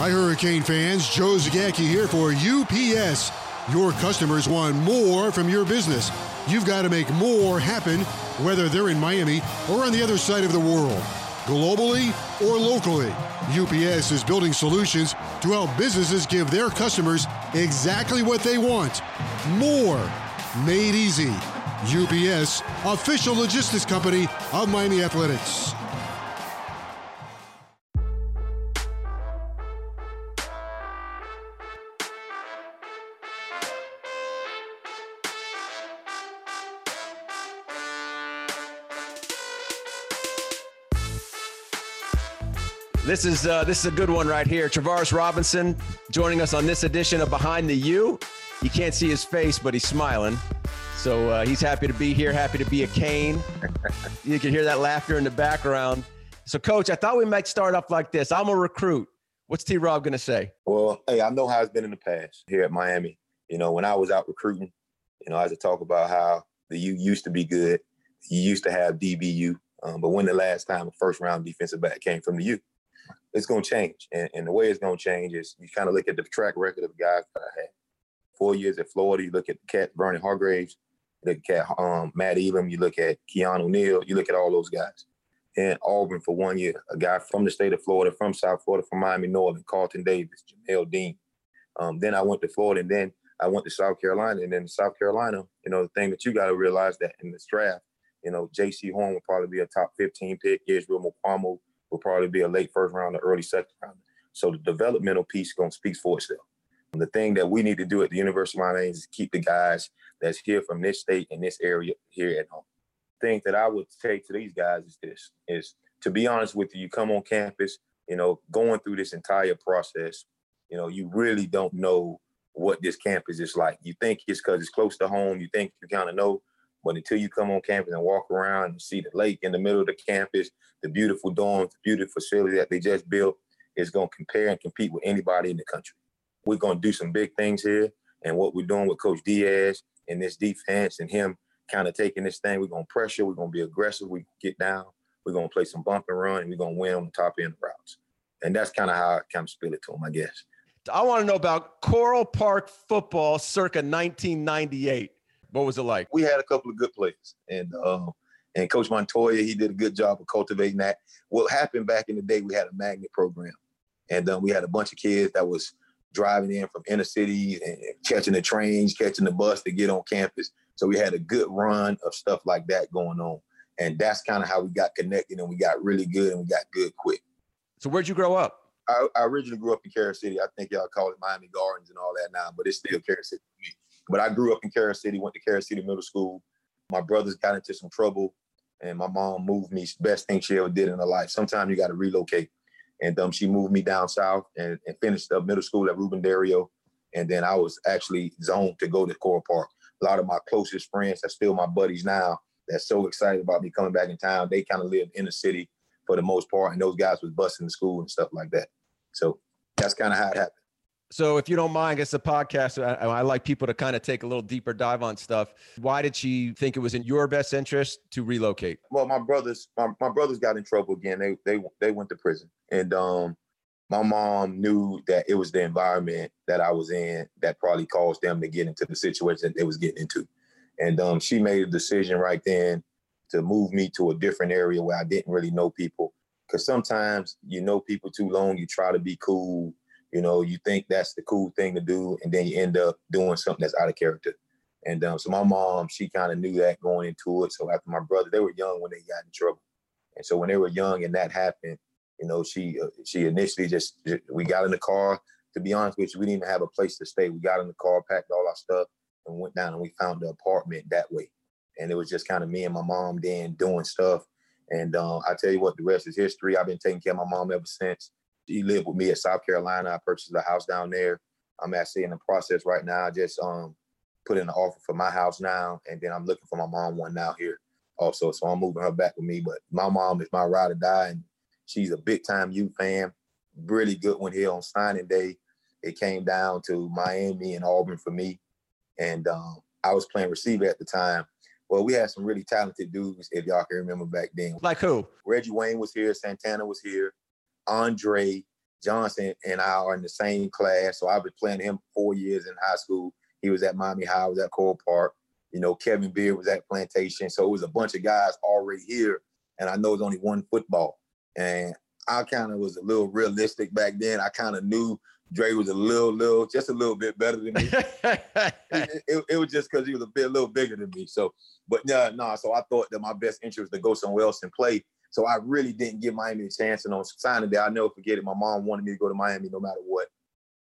Hi, Hurricane fans. Joe Zagacki here for UPS. Your customers want more from your business. You've got to make more happen, whether they're in Miami or on the other side of the world, globally or locally. UPS is building solutions to help businesses give their customers exactly what they want more made easy. UPS, official logistics company of Miami Athletics. This is uh, this is a good one right here. Travaris Robinson joining us on this edition of Behind the U. You can't see his face, but he's smiling. So uh, he's happy to be here, happy to be a Cane. you can hear that laughter in the background. So, Coach, I thought we might start off like this. I'm a recruit. What's T. Rob going to say? Well, hey, I know how it's been in the past here at Miami. You know, when I was out recruiting, you know, I had to talk about how the U used to be good. You used to have DBU, um, but when the last time a first round defensive back came from the U? It's going to change. And, and, the way it's going to change is you kind of look at the track record of guys that I had. Four years at Florida, you look at cat Vernon Hargreaves, you look at um, Matt Elam, you look at Keanu Neal, you look at all those guys. And Auburn for one year, a guy from the state of Florida, from South Florida, from Miami Northern, Carlton Davis, Jamel Dean. Um, then I went to Florida, and then I went to South Carolina. And then South Carolina, you know, the thing that you got to realize that in this draft, you know, Jaycee Horn will probably be a top 15 pick. Israel Mukuamu will probably be a late first round or early second round. So the developmental piece going to speak for itself. And the thing that we need to do at the University of Miami is keep the guys that's here from this state and this area here at home. Thing that I would say to these guys is this: is to be honest with you, you come on campus, you know, going through this entire process, you know, you really don't know what this campus is like. You think it's because it's close to home. You think you kind of know, but until you come on campus and walk around and see the lake in the middle of the campus, the beautiful dorms, the beautiful facility that they just built, is going to compare and compete with anybody in the country. We're going to do some big things here. And what we're doing with Coach Diaz and this defense and him kind of taking this thing, we're going to pressure, we're going to be aggressive, we get down, we're going to play some bump and run, and we're going to win on the top end routes. And that's kind of how I kind of spill it to him, I guess. I want to know about Coral Park football circa 1998. What was it like? We had a couple of good players, and um, and Coach Montoya he did a good job of cultivating that. What happened back in the day, we had a magnet program, and um, we had a bunch of kids that was driving in from inner cities and catching the trains, catching the bus to get on campus. So we had a good run of stuff like that going on, and that's kind of how we got connected and we got really good and we got good quick. So where'd you grow up? I, I originally grew up in Carol City. I think y'all call it Miami Gardens and all that now, but it's still Carol City to me. But I grew up in Carol City, went to Carol City Middle School. My brothers got into some trouble, and my mom moved me. Best thing she ever did in her life. Sometimes you got to relocate, and um, she moved me down south and, and finished up middle school at Ruben Dario, and then I was actually zoned to go to Coral Park. A lot of my closest friends, that's still my buddies now, that's so excited about me coming back in town. They kind of live in the city for the most part, and those guys was busting the school and stuff like that. So that's kind of how it happened. So, if you don't mind, it's a podcast. I, I, like people to kind of take a little deeper dive on stuff. Why did she think it was in your best interest to relocate? Well, my brothers, my, my brothers got in trouble again. They they they went to prison, and um, my mom knew that it was the environment that I was in that probably caused them to get into the situation that they was getting into, and um, she made a decision right then to move me to a different area where I didn't really know people. Because sometimes you know people too long, you try to be cool you know, you think that's the cool thing to do, and then you end up doing something that's out of character. And um, so my mom, she kind of knew that going into it. So after my brother, they were young when they got in trouble, and so when they were young and that happened, you know, she uh, she initially just we got in the car. To be honest with you, we didn't even have a place to stay. We got in the car, packed all our stuff, and went down and we found the apartment that way. And it was just kind of me and my mom then doing stuff. And um, I tell you what, the rest is history. I've been taking care of my mom ever since he lived with me at South Carolina. I purchased a house down there. I'm actually in the process right now. I just um put in an offer for my house now, and then I'm looking for my mom one now here also. So I'm moving her back with me. But my mom is my ride or die, and she's a big time U fan. Really good one here on signing day. It came down to Miami and Auburn for me, and um, I was playing receiver at the time. Well, we had some really talented dudes, if y'all can remember back then. Like who? Reggie Wayne was here. Santana was here. Andre, Johnson and I are in the same class. So I've been playing him four years in high school. He was at Miami High, I was at Coral Park. You know, Kevin Beard was at Plantation. So it was a bunch of guys already here. And I know it's only one football. And I kind of was a little realistic back then. I kind of knew Dre was a little, little, just a little bit better than me. it, it, it, was just because he was a bit, a little bigger than me. So, but nah, no. Nah, so I thought that my best interest was to go somewhere else and play. So I really didn't give Miami a chance. And on signing day, I'll never forget it. My mom wanted me to go to Miami no matter what.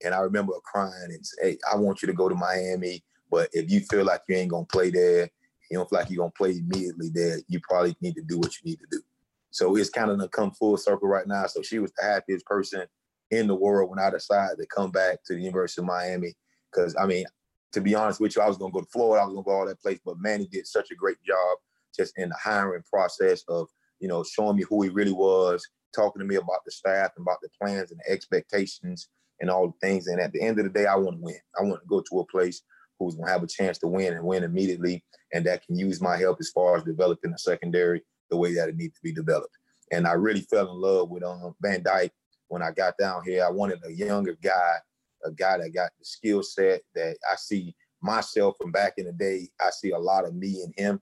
And I remember crying and say, Hey, I want you to go to Miami. But if you feel like you ain't gonna play there, you don't feel like you're gonna play immediately there, you probably need to do what you need to do. So it's kind of come full circle right now. So she was the happiest person in the world when I decided to come back to the University of Miami. Cause I mean, to be honest with you, I was gonna go to Florida, I was gonna go all that place, but Manny did such a great job just in the hiring process of you know, showing me who he really was, talking to me about the staff and about the plans and the expectations and all the things. And at the end of the day, I want to win. I want to go to a place who's going to have a chance to win and win immediately, and that can use my help as far as developing a secondary the way that it needs to be developed. And I really fell in love with um, Van Dyke when I got down here. I wanted a younger guy, a guy that got the skill set that I see myself from back in the day. I see a lot of me in him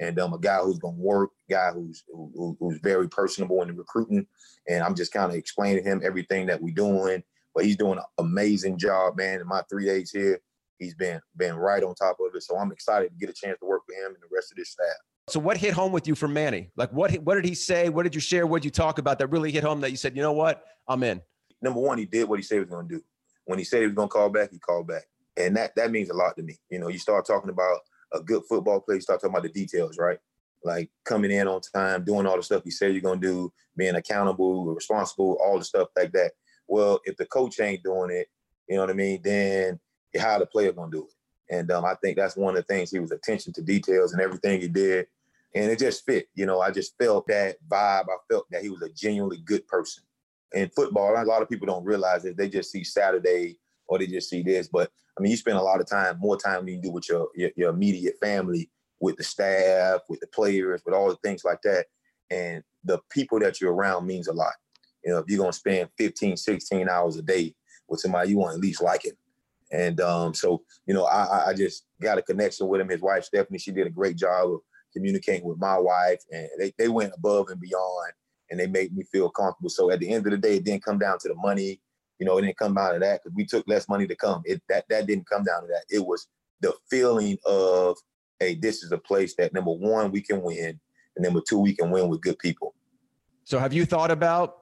and um, a guy who's going to work, guy who's who, who's very personable in the recruiting. And I'm just kind of explaining to him everything that we're doing. But he's doing an amazing job, man. In my three days here, he's been been right on top of it. So I'm excited to get a chance to work with him and the rest of this staff. So what hit home with you from Manny? Like what what did he say? What did you share? What did you talk about that really hit home that you said, you know what, I'm in. Number one, he did what he said he was going to do. When he said he was going to call back, he called back, and that that means a lot to me. You know, you start talking about a good football player, start talking about the details, right? Like coming in on time, doing all the stuff you said you're gonna do, being accountable, responsible, all the stuff like that. Well, if the coach ain't doing it, you know what I mean, then how the player gonna do it? And um, I think that's one of the things he was attention to details and everything he did. And it just fit. You know, I just felt that vibe. I felt that he was a genuinely good person. In football, a lot of people don't realize it. They just see Saturday or they just see this. But I mean, you spend a lot of time, more time than you do with your, your, your immediate family, with the staff, with the players, with all the things like that. And the people that you're around means a lot. You know, if you're gonna spend 15, 16 hours a day with somebody, you want at least like it. And um, so, you know, I, I just got a connection with him. His wife Stephanie, she did a great job of communicating with my wife, and they, they went above and beyond, and they made me feel comfortable. So at the end of the day, it didn't come down to the money you know, it didn't come out of that because we took less money to come. It that that didn't come down to that. It was the feeling of, hey, this is a place that number one we can win, and number two we can win with good people. So, have you thought about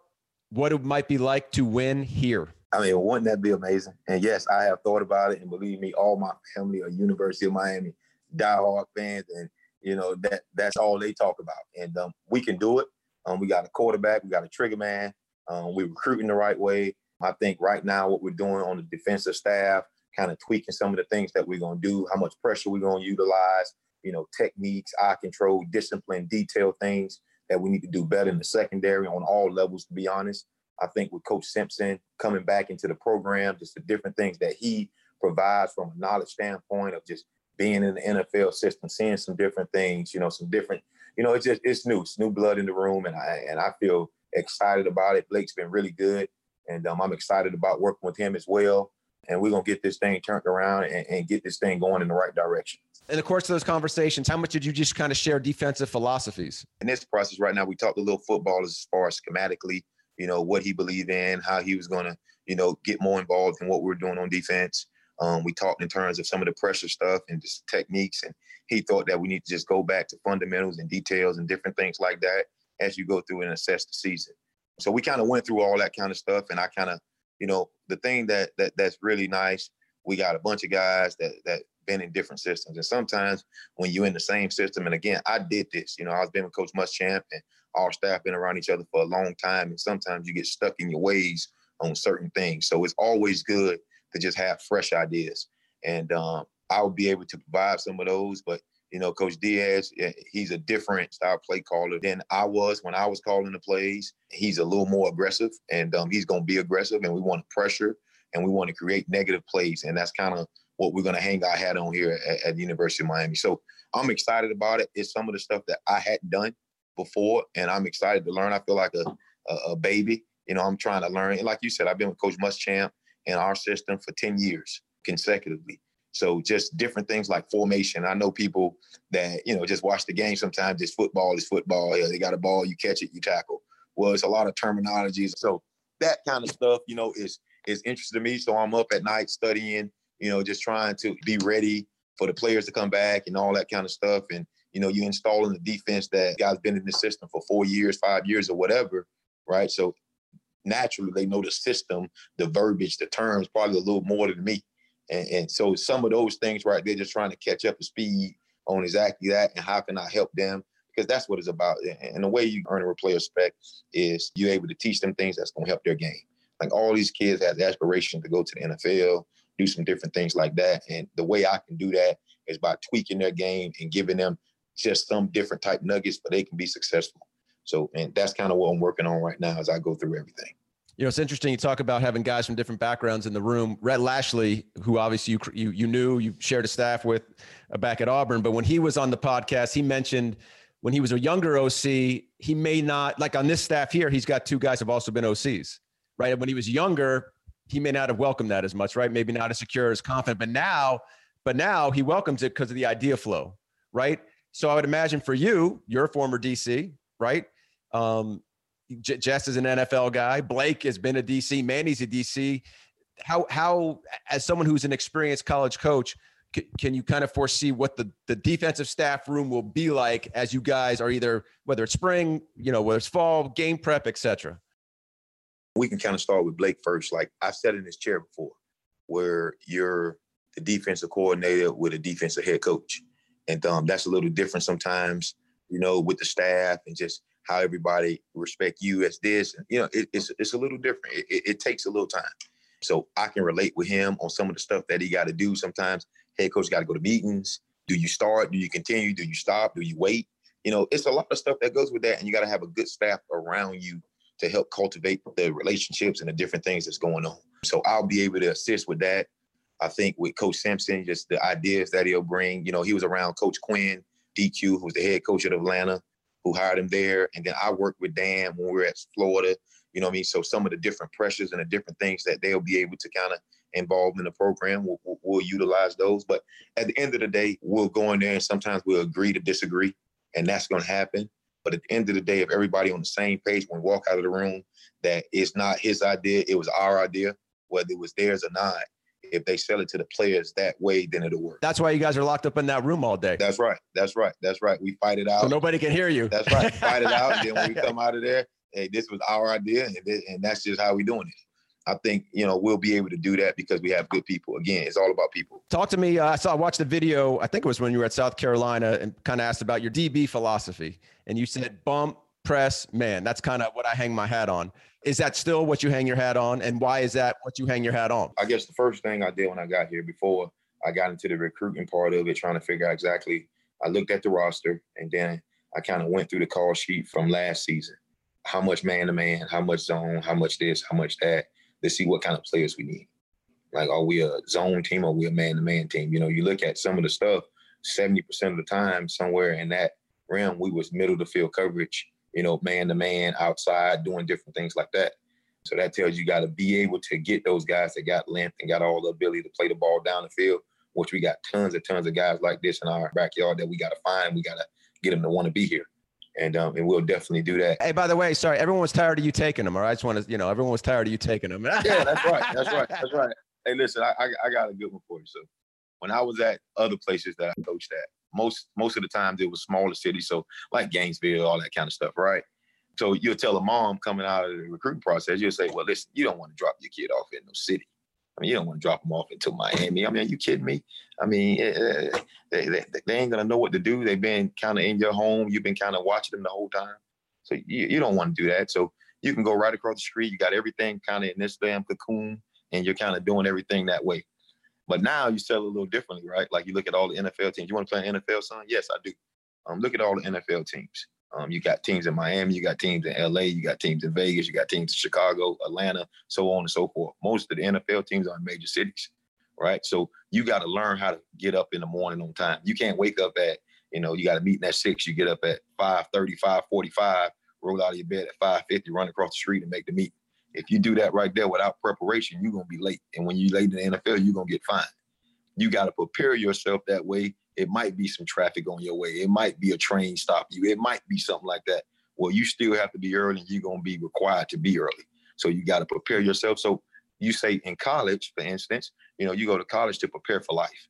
what it might be like to win here? I mean, wouldn't that be amazing? And yes, I have thought about it, and believe me, all my family are University of Miami diehard fans, and you know that that's all they talk about. And um, we can do it. Um, we got a quarterback, we got a trigger man. Um, we're recruiting the right way. I think right now what we're doing on the defensive staff, kind of tweaking some of the things that we're going to do, how much pressure we're going to utilize, you know, techniques, eye control, discipline, detail things that we need to do better in the secondary on all levels, to be honest. I think with Coach Simpson coming back into the program, just the different things that he provides from a knowledge standpoint of just being in the NFL system, seeing some different things, you know, some different, you know, it's just it's new, it's new blood in the room, and I and I feel excited about it. Blake's been really good and um, I'm excited about working with him as well. And we're gonna get this thing turned around and, and get this thing going in the right direction. In the course of those conversations, how much did you just kind of share defensive philosophies? In this process right now, we talked a little football as far as schematically, you know, what he believed in, how he was gonna, you know, get more involved in what we are doing on defense. Um, we talked in terms of some of the pressure stuff and just techniques, and he thought that we need to just go back to fundamentals and details and different things like that as you go through and assess the season. So we kind of went through all that kind of stuff, and I kind of, you know, the thing that that that's really nice. We got a bunch of guys that that been in different systems, and sometimes when you're in the same system, and again, I did this. You know, I was been with Coach Muschamp, and our staff been around each other for a long time, and sometimes you get stuck in your ways on certain things. So it's always good to just have fresh ideas, and um, I would be able to provide some of those, but you know, Coach Diaz, he's a different style play caller than I was when I was calling the plays. He's a little more aggressive, and um, he's going to be aggressive, and we want to pressure, and we want to create negative plays, and that's kind of what we're going to hang our hat on here at, at, the University of Miami. So I'm excited about it. It's some of the stuff that I hadn't done before, and I'm excited to learn. I feel like a, a, a baby, You know, I'm trying to learn. And like you said, I've been with Coach Muschamp in our system for 10 years consecutively. So just different things like formation. I know people that, you know, just watch the game sometimes. It's football, it's football. Yeah, they got a ball, you catch it, you tackle. Well, it's a lot of terminologies. So that kind of stuff, you know, is is interesting to me. So I'm up at night studying, you know, just trying to be ready for the players to come back and all that kind of stuff. And, you know, you installing the defense that guys been in the system for four years, five years, or whatever, right? So naturally they know the system, the verbiage, the terms probably a little more than me. And, and so some of those things right they're just trying to catch up to speed on exactly that and how can I help them because that's what it's about. And the way you earn a player respect is you're able to teach them things that's going to help their game. Like all these kids have the aspiration to go to the NFL, do some different things like that. And the way I can do that is by tweaking their game and giving them just some different type nuggets, but they can be successful. So, and that's kind of what I'm working on right now as I go through everything. You know, it's interesting. You talk about having guys from different backgrounds in the room. Rhett Lashlee, who obviously you you, you knew, you shared a staff with uh, back at Auburn, but when he was on the podcast, he mentioned when he was a younger OC, he may not like on this staff here. He's got two guys have also been OCs, right? And when he was younger, he may not have welcomed that as much, right? Maybe not as secure, as confident. But now, but now he welcomes it because of the idea flow, right? So I would imagine for you, you're a former DC, right? Um, J- Jess is an NFL guy. Blake has been a DC. Manny's a DC. How how as someone who's an experienced college coach, c- can you kind of foresee what the the defensive staff room will be like as you guys are either whether it's spring, you know, whether it's fall, game prep, etc. We can kind of start with Blake first. Like I sat in this chair before, where you're the defensive coordinator with a defensive head coach, and um, that's a little different sometimes. You know, with the staff and just how everybody respect you as this. You know, it, it's it's a little different. It, it, it, takes a little time. So I can relate with him on some of the stuff that he got to do. Sometimes head coach got to go to meetings. Do you start? Do you continue? Do you stop? Do you wait? You know, it's a lot of stuff that goes with that, and you got to have a good staff around you to help cultivate the relationships and the different things that's going on. So I'll be able to assist with that. I think with Coach Simpson, just the ideas that he'll bring. You know, he was around Coach Quinn, DQ, who's the head coach at Atlanta who hired him there. And then I worked with Dan when we were at Florida. You know what I mean? So some of the different pressures and the different things that they'll be able to kind of involve in the program, we'll, we'll, utilize those. But at the end of the day, we'll go in there and sometimes we'll agree to disagree, and that's going to happen. But at the end of the day, if everybody on the same page when we walk out of the room, that it's not his idea, it was our idea, whether it was theirs or not, if they sell it to the players that way, then it'll work. That's why you guys are locked up in that room all day. That's right. That's right. That's right. We fight it out. So nobody can hear you. That's right. Fight it out. And then when we come out of there, hey, this was our idea, and, this, and that's just how we're doing it. I think you know we'll be able to do that because we have good people. Again, it's all about people. Talk to me. Uh, I saw, I watched the video. I think it was when you were at South Carolina, and kind of asked about your DB philosophy, and you said bump, press, man. That's kind of what I hang my hat on. Is that still what you hang your hat on? And why is that what you hang your hat on? I guess the first thing I did when I got here before I got into the recruiting part of it, trying to figure out exactly, I looked at the roster and then I kind of went through the call sheet from last season. How much man to man, how much zone, how much this, how much that, to see what kind of players we need. Like, are we a zone team or are we a man to man team? You know, you look at some of the stuff, 70% of the time, somewhere in that realm, we was middle to field coverage you know, man to man outside doing different things like that. So that tells you got to be able to get those guys that got length and got all the ability to play the ball down the field, which we got tons and tons of guys like this in our backyard that we got to find. We got to get them to want to be here. And um, and we'll definitely do that. Hey, by the way, sorry, everyone was tired of you taking them. All right, I just want to, you know, everyone was tired of you taking them. yeah, that's right. That's right. That's right. Hey, listen, I, I, I got a good one for you. So when I was at other places that I coached at, most most of the times it was smaller cities, so like Gainesville, all that kind of stuff, right? So you'll tell a mom coming out of the recruiting process, you'll say, "Well, listen, you don't want to drop your kid off in no city. I mean, you don't want to drop them off into Miami. I mean, are you kidding me? I mean, uh, they, they, they ain't gonna know what to do. They've been kind of in your home. You've been kind of watching them the whole time. So you, you don't want to do that. So you can go right across the street. You got everything kind of in this damn cocoon, and you're kind of doing everything that way. But now you sell a little differently, right? Like you look at all the NFL teams. You want to play an NFL, son? Yes, I do. Um, look at all the NFL teams. Um, you got teams in Miami, you got teams in LA, you got teams in Vegas, you got teams in Chicago, Atlanta, so on and so forth. Most of the NFL teams are in major cities, right? So you got to learn how to get up in the morning on time. You can't wake up at, you know, you got to meet at six. You get up at 5 45, roll out of your bed at 5.50, run across the street and make the meet. If you do that right there without preparation, you're gonna be late. And when you late in the NFL, you're gonna get fined. You got to prepare yourself that way. It might be some traffic on your way. It might be a train stop you. It might be something like that. Well, you still have to be early and you're gonna be required to be early. So you got to prepare yourself. So you say in college, for instance, you know, you go to college to prepare for life,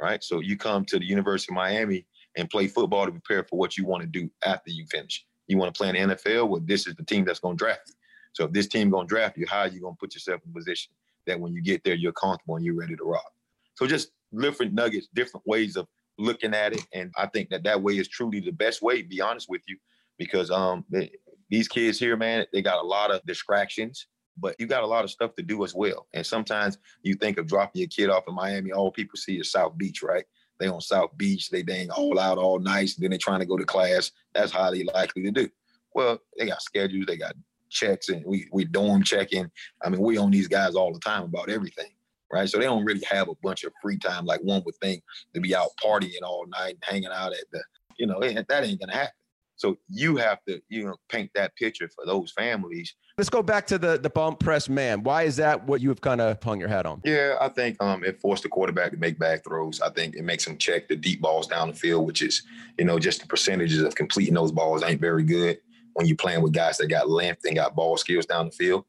right? So you come to the University of Miami and play football to prepare for what you want to do after you finish. You want to play in the NFL? Well, this is the team that's going to draft you. So if this team to draft you, how are you to put yourself in position that when you get there, you're comfortable and you're ready to rock? So just different nuggets, different ways of looking at it. And I think that that way is truly the best way, be honest with you, because um, they, these kids here, man, they got a lot of distractions but you got a lot of stuff to do as well. And sometimes you think of dropping your kid off in Miami, all people see is South Beach, right? They on South Beach, they dang all out all nice, then they're trying to go to class. That's highly likely to do. Well, they got schedules, they got checks, and we we dorm checking. I mean, we on these guys all the time about everything, right? So they don't really have a bunch of free time like one would think to be out partying all night, hanging out at the, you know, that ain't gonna happen. So you have to, you know, paint that picture for those families. Let's go back to the the bump press man. Why is that what you have kind of hung your hat on? Yeah, I think um, it forced the quarterback to make back throws. I think it makes him check the deep balls down the field, which is, you know, just the percentages of completing those balls ain't very good when you're playing with guys that got length and got ball skills down the field.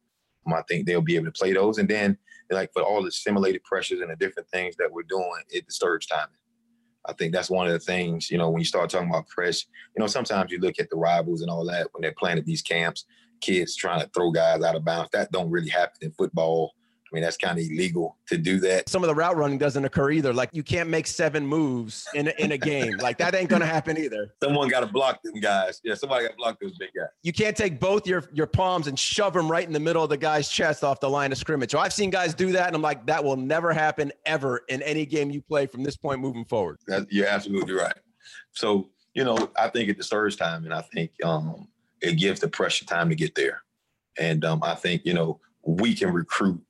Um, I think they'll be able to play those. And then, like for all the simulated pressures and the different things that we're doing, it disturbs timing. I think that's one of the things, you know, when you start talking about press, you know, sometimes you look at the rivals and all that when they're playing at these camps, kids trying to throw guys out of bounds. That don't really happen in football. I mean, that's kind of illegal to do that. Some of the route running doesn't occur either. Like you can't make seven moves in a, in a game. like that ain't gonna happen either. Someone got to block them guys. Yeah, somebody got to block those big guys. You can't take both your your palms and shove them right in the middle of the guy's chest off the line of scrimmage. So I've seen guys do that, and I'm like, that will never happen ever in any game you play from this point moving forward. That, you're absolutely right. So you know, I think it disturbs time, and I think um, it gives the pressure time to get there. And um, I think you know we can recruit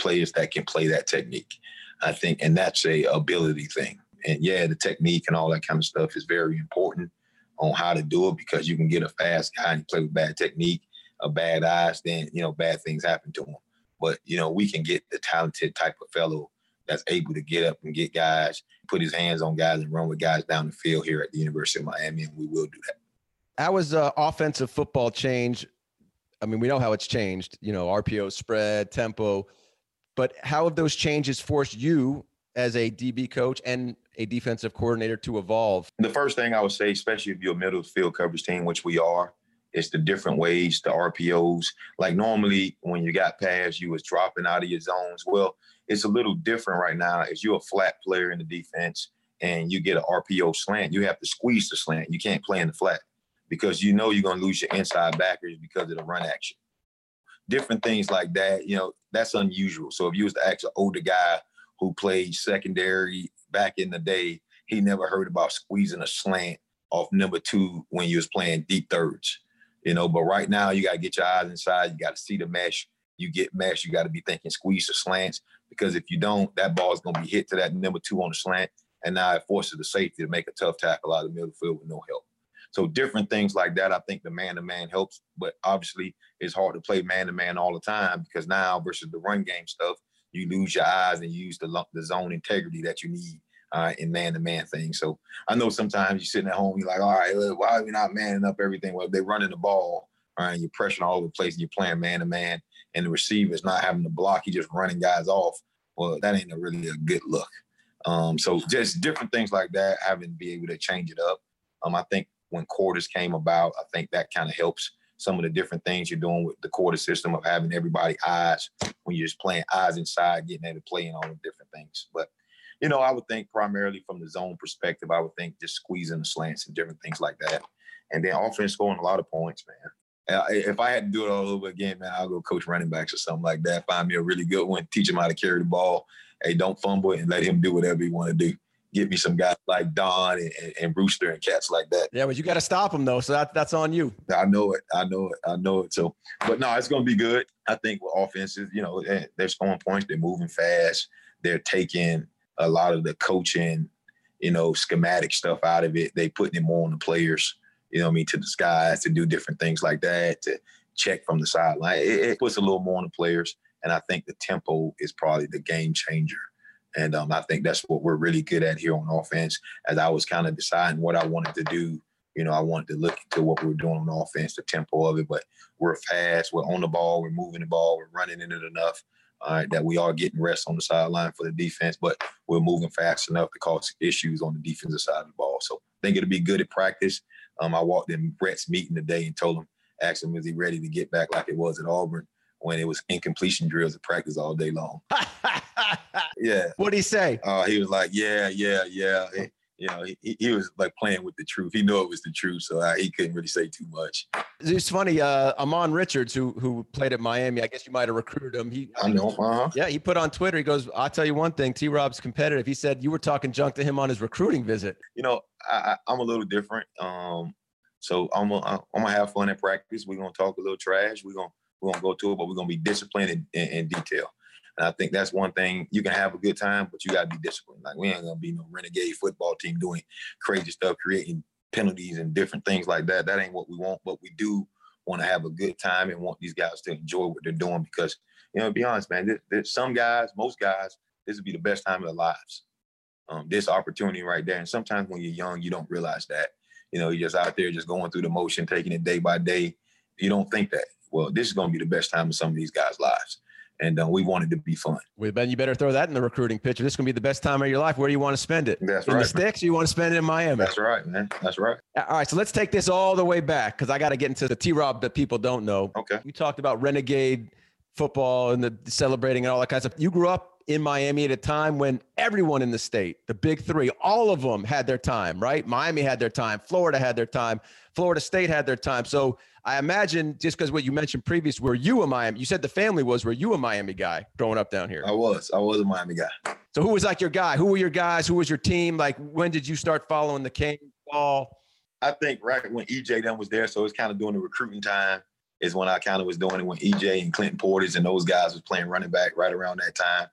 players that can play that technique. I think, and that's a ability thing. And yeah, the technique and all that kind of stuff is very important on how to do it because you can get a fast guy and play with bad technique, a bad eyes, then you know bad things happen to him. But you know we can get the talented type of fellow that's able to get up and get guys, put his hands on guys, and run with guys down the field here at the University of Miami, and we will do that. How was uh, offensive football change? I mean, we know how it's changed. You know, RPO spread, tempo. But how have those changes forced you as a DB coach and a defensive coordinator to evolve? The first thing I would say, especially if you're a middle field coverage team, which we are, is the different ways, the RPOs. Like normally when you got pass, you was dropping out of your zones. Well, it's a little different right now. If you're a flat player in the defense and you get an RPO slant, you have to squeeze the slant. You can't play in the flat because you know you're going to lose your inside backers because of the run action different things like that. You know, that's unusual. So if you was to ask an older guy who played secondary back in the day, he never heard about squeezing a slant off number two when you was playing deep thirds. You know, but right now you got to get your eyes inside. You got to see the mesh. You get mesh. You got to be thinking squeeze the slants because if you don't, that ball is going to be hit to that number two on the slant, and now it forces the safety to make a tough tackle out of the middle field with no help. So different things like that, I think the man to man helps, but obviously it's hard to play man to man all the time because now versus the run game stuff, you lose your eyes and you use the the zone integrity that you need uh, in man to man things. So I know sometimes you're sitting at home, you're like, all right, why are we not manning up everything? Well, they're running the ball, all right, you're pressing all over the place and you're playing man to man, and the receiver's not having to block, he's just running guys off. Well, that ain't a really a good look. Um, so just different things like that, having to be able to change it up. Um, I think when quarters came about. I think that kind of helps some of the different things you're doing with the quarter system of having everybody eyes when you're just playing eyes inside, getting there to play in all the different things. But you know, I would think primarily from the zone perspective, I would think just squeezing the slants and different things like that. And then offense scoring a lot of points, man. Uh, if I had to do it all over again, man, I'll go coach running backs or something like that. Find me a really good one, teach him how to carry the ball. Hey, don't fumble and let him do whatever he want to do get me some guys like Don and, and, Brewster and cats like that. Yeah, but you got to stop them though. So that, that's on you. I know it. I know it. I know it. So, but no, it's going to be good. I think with offenses, you know, eh, they're scoring points. They're moving fast. They're taking a lot of the coaching, you know, schematic stuff out of it. They putting it more on the players. You know I mean? To disguise, to do different things like that, to check from the sideline. It, it puts a little more on the players, and I think the tempo is probably the game changer. And um, I think that's what we're really good at here on offense. As I was kind of deciding what I wanted to do, you know, I wanted to look into what we were doing on offense, the tempo of it. But we're fast, we're on the ball, we're moving the ball, we're running in it enough. All right, that we are getting rest on the sideline for the defense, but we're moving fast enough to cause issues on the defensive side of the ball. So I think it'll be good at practice. Um, I walked in Rhett's meeting today and told him, asked him, is he ready to get back like it was at Auburn when it was incompletion drills at practice all day long? yeah. What'd he say? Uh, he was like, yeah, yeah, yeah. It, you know, he, he was like playing with the truth. He knew it was the truth, so uh, he couldn't really say too much. It's funny. Uh, Ahmmon Richards, who who played at Miami, I guess you might have recruited him. He, I know. Uh-huh. Yeah, he put on Twitter. He goes, "I'll tell you one thing. T. Rob's competitive." He said you were talking junk to him on his recruiting visit. You know, I, I, am a little different. Um, so I'm gonna, I'm gonna have fun at practice. We're gonna talk a little trash. We're gonna we're gonna go to it, but we're gonna be disciplined in, in, in detail. And I think that's one thing you can have a good time, but you got to be disciplined. Like we ain't gonna be no renegade football team doing crazy stuff, creating penalties and different things like that. That ain't what we want. But we do want to have a good time and want these guys to enjoy what they're doing because you know, to be honest, man, there's, there's some guys, most guys, this would be the best time of their lives. Um, this opportunity right there. And sometimes when you're young, you don't realize that. You know, you're just out there just going through the motion, taking it day by day. You don't think that. Well, this is going to be the best time of some of these guys' lives and uh, we wanted to be fun. Well, Ben, you better throw that in the recruiting picture. This is going to be the best time of your life. Where do you want to spend it? That's in right. the sticks, you want to spend it in Miami? That's right, man. That's right. All right, so let's take this all the way back because I got to get into the T Rob that people don't know. Okay. You talked about renegade football and the celebrating and all that kind of stuff. You grew up in Miami at a time when everyone in the state, the big three, all of them had their time, right? Miami had their time, Florida had their time, Florida State had their time. So I imagine just because what you mentioned previous, were you a Miami? You said the family was. Were you a Miami guy growing up down here? I was. I was a Miami guy. So who was like your guy? Who were your guys? Who was your team? Like when did you start following the King ball? I think right when EJ then was there, so it's kind of doing the recruiting time is when I kind of was doing it when EJ and Clinton Portis and those guys was playing running back right around that time.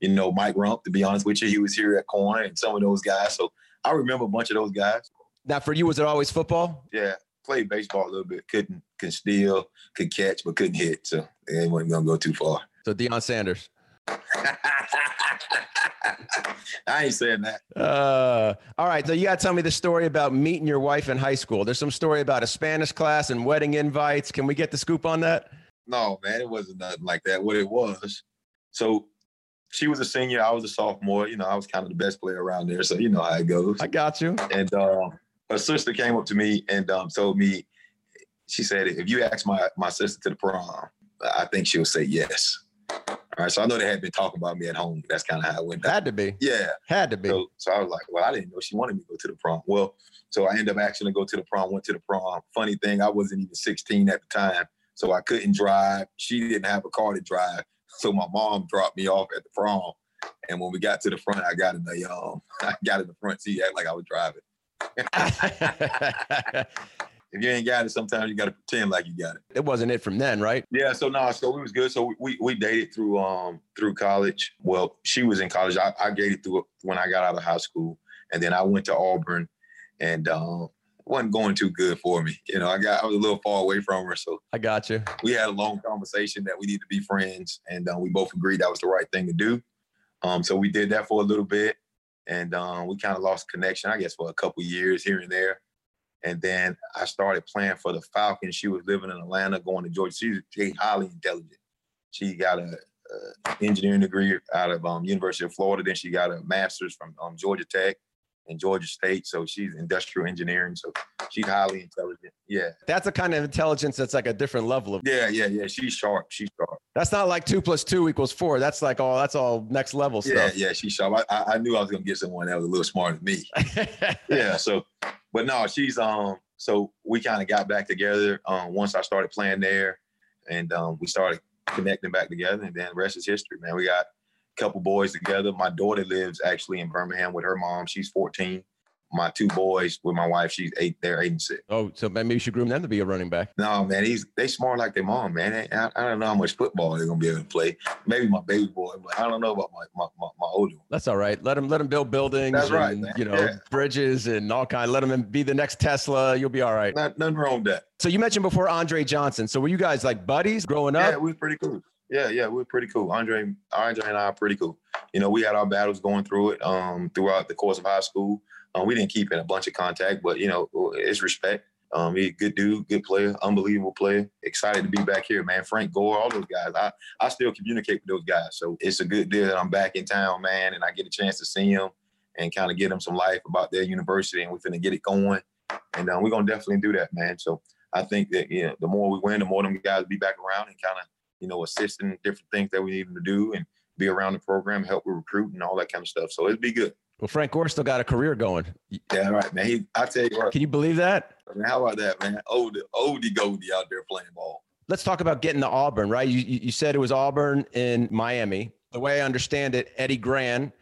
You know, Mike Rumph, to be honest with you, he was here at corner and some of those guys. So I remember a bunch of those guys. Now for you, was it always football? Yeah, played baseball a little bit. Couldn't could steal, could catch, but couldn't hit. So it wasn't gonna go too far. So Deion Sanders. I ain't saying that. Uh, all right. So you got to tell me the story about meeting your wife in high school. There's some story about a Spanish class and wedding invites. Can we get the scoop on that? No, man, it wasn't nothing like that. What it was, so she was a senior, I was a sophomore. You know, I was kind of the best player around there, so you know how it goes. I got you. And um, her sister came up to me and um, told me, she said, if you ask my my sister to the prom, I think she'll say yes. All right, so I know they had been talking about me at home. That's kind of how it went. Had to be. Yeah, had to be. So, so I was like, well, I didn't know she wanted me to go to the prom. Well, so I ended up actually go to the prom. Went to the prom. Funny thing, I wasn't even 16 at the time, so I couldn't drive. She didn't have a car to drive, so my mom dropped me off at the prom. And when we got to the front, I got in the um, I got in the front seat, act like I was driving. If you ain't got it, sometimes you got to pretend like you got it. It wasn't it from then, right? Yeah. So no, nah, so we was good. So we we dated through um through college. Well, she was in college. I, I dated through when I got out of high school, and then I went to Auburn, and um wasn't going too good for me. You know, I got I was a little far away from her, so I got you. We had a long conversation that we need to be friends, and uh, we both agreed that was the right thing to do. Um, so we did that for a little bit, and um, we kind of lost connection, I guess, for a couple years here and there. And then I started playing for the Falcons. She was living in Atlanta, going to Georgia. She's, highly intelligent. She got a, a engineering degree out of um, University of Florida. Then she got a master's from um, Georgia Tech and Georgia State. So she's industrial engineering. So she's highly intelligent. Yeah. That's a kind of intelligence that's like a different level of. Yeah, yeah, yeah. She's sharp. She's sharp. That's not like two plus two equals four. That's like all. That's all next level stuff. Yeah, yeah. She's sharp. I, I knew I was gonna get someone that was a little smarter than me. yeah. So, but no, she's um. So we kind of got back together um once I started playing there, and um we started connecting back together, and then the rest is history, man. We got couple boys together. My daughter lives actually in Birmingham with her mom. She's 14. my two boys with my wife, she's eight. They're eight and six. Oh, so maybe you should groom them to be a running back. No, man, he's they smart like their mom, man. I, I don't know how much football they're gonna be able to play. Maybe my baby boy, but I don't know about my my, my, my older one. That's all right. Let them let them build buildings. That's and, right. You know, Yeah. bridges and all kind. Let them be the next Tesla. You'll be all right. Not, nothing wrong with that. So you mentioned before Andre Johnson. So were you guys like buddies growing up? Yeah, we were pretty cool. Yeah, yeah, we're pretty cool. Andre, Andre and I are pretty cool. You know, we had our battles going through it um, throughout the course of high school. Um, we didn't keep in a bunch of contact, but you know, it's respect. Um, he's a good dude, good player, unbelievable player. Excited to be back here, man. Frank Gore, all those guys. I, I still communicate with those guys. So it's a good deal that I'm back in town, man, and I get a chance to see them and kind of get them some life about their university, and we're going to get it going. And um, we're gonna definitely do that, man. So I think that you know, the more we win, the more them guys be back around and kind of you know assisting different things that we need to do and be around the program, help with recruiting, and all that kind of stuff. So it'd be good. Well, Frank Gore still got a career going. Yeah, right, man. He, I tell you what, Can you believe that? man, how about that, man? Oldie, oldie Goldie out there playing ball. Let's talk about getting to Auburn, right? You, you you said it was Auburn in Miami. The way I understand it, Eddie Gran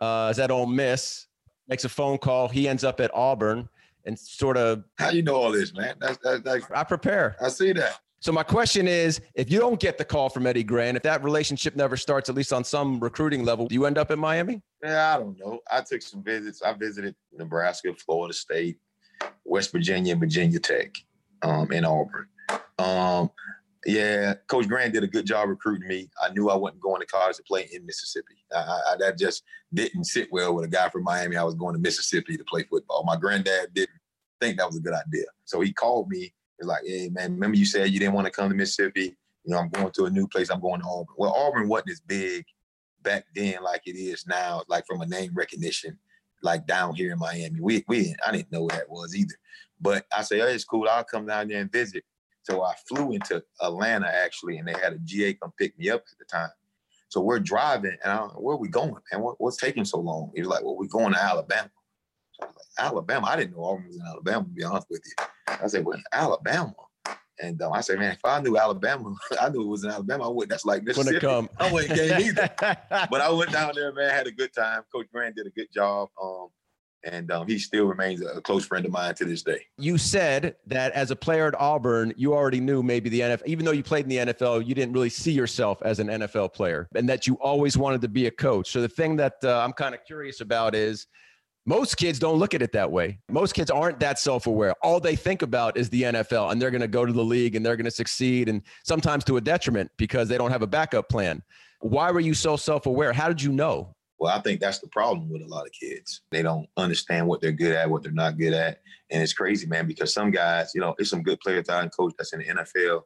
uh, is at Ole Miss, makes a phone call. He ends up at Auburn and sort of, How you know all this, man? That's that's, that's I prepare. I see that. So my question is, if you don't get the call from Eddie Gran, if that relationship never starts, at least on some recruiting level, do you end up in Miami? Yeah, I don't know. I took some visits. I visited Nebraska, Florida State, West Virginia, and Virginia Tech, um, in Auburn. Um, yeah, Coach Gran did a good job recruiting me. I knew I wasn't going to college to play in Mississippi. I, I, that just didn't sit well with a guy from Miami. I was going to Mississippi to play football. My granddad didn't think that was a good idea. So he called me. Was like, hey, man, remember you said you didn't want to come to Mississippi? You know, I'm going to a new place. I'm going to Auburn. Well, Auburn wasn't as big back then like it is now, like from a name recognition, like down here in Miami. We, we I didn't know what that was either. But I said, oh, it's cool. I'll come down there and visit. So I flew into Atlanta actually, and they had a GA come pick me up at the time. So we're driving, and I where are we going, man? What, what's taking so long? He was like, well, we're going to Alabama. So I was like, Alabama? I didn't know Auburn was in Alabama, to be honest with you. I said, well, Alabama. And um, I said, man, if I knew Alabama, I knew it was in Alabama. I would. That's like Mississippi. come. I wouldn't game either. But I went down there, man, had a good time. Coach Gran did a good job. Um, and um, he still remains a close friend of mine to this day. you said that as a player at Auburn, you already knew maybe the NFL, even though you played in the NFL, you didn't really see yourself as an NFL player and that you always wanted to be a coach. So the thing that uh, I'm kind of curious about is most kids don't look at it that way. Most kids aren't that self aware. All they think about is the NFL and they're going to go to the league and they're going to succeed and sometimes to a detriment because they don't have a backup plan. Why were you so self aware? How did you know? Well, I think that's the problem with a lot of kids. They don't understand what they're good at, what they're not good at. And it's crazy, man, because some guys, you know, it's some good players I coach that's in the NFL.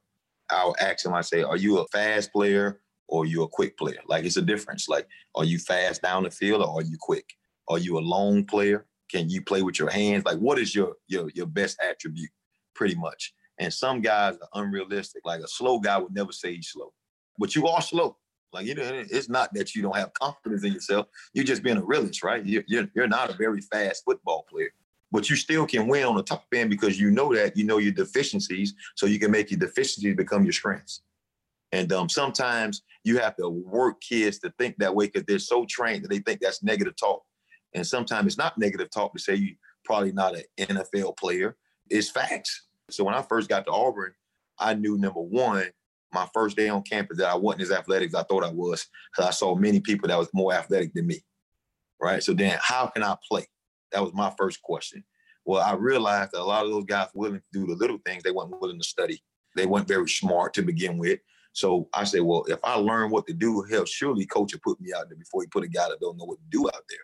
I'll ask them, I say, are you a fast player or are you a quick player? Like it's a difference. Like, are you fast down the field or are you quick? Are you a long player? Can you play with your hands? Like, what is your your your best attribute? Pretty much. And some guys are unrealistic. Like a slow guy would never say he's slow, but you are slow. Like you know, it's not that you don't have confidence in yourself. You're just being a realist, right? You're, you're, you're not a very fast football player, but you still can win on the top end because you know that you know your deficiencies, so you can make your deficiencies become your strengths. And um, sometimes you have to work kids to think that way because they're so trained that they think that's negative talk. And sometimes it's not negative talk to say you probably not an NFL player. It's facts. So when I first got to Auburn, I knew number one, my first day on campus that I wasn't as athletic as I thought I was because I saw many people that was more athletic than me. Right. So then how can I play? That was my first question. Well, I realized that a lot of those guys willing to do the little things, they weren't willing to study. They weren't very smart to begin with. So I said, well, if I learn what to do, hell, surely coach will put me out there before he put a guy that don't know what to do out there.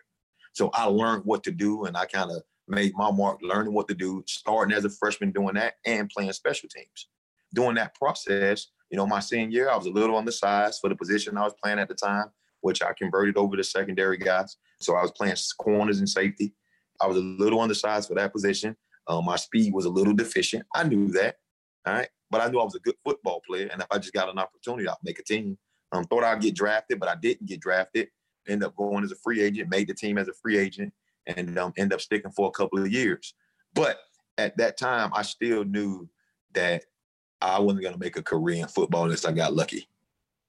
So I learned what to do and I kind of made my mark learning what to do, starting as a freshman doing that and playing special teams. During that process, you know, my senior year, I was a little on the size for the position I was playing at the time, which I converted over to secondary guys. So I was playing corners and safety. I was a little on the size for that position. Um, my speed was a little deficient. I knew that. All right. But I knew I was a good football player. And if I just got an opportunity, I'd make a team. Um, thought I'd get drafted, but I didn't get drafted. End up going as a free agent, made the team as a free agent, and um, end up sticking for a couple of years. But at that time, I still knew that I wasn't going to make a career in football unless I got lucky.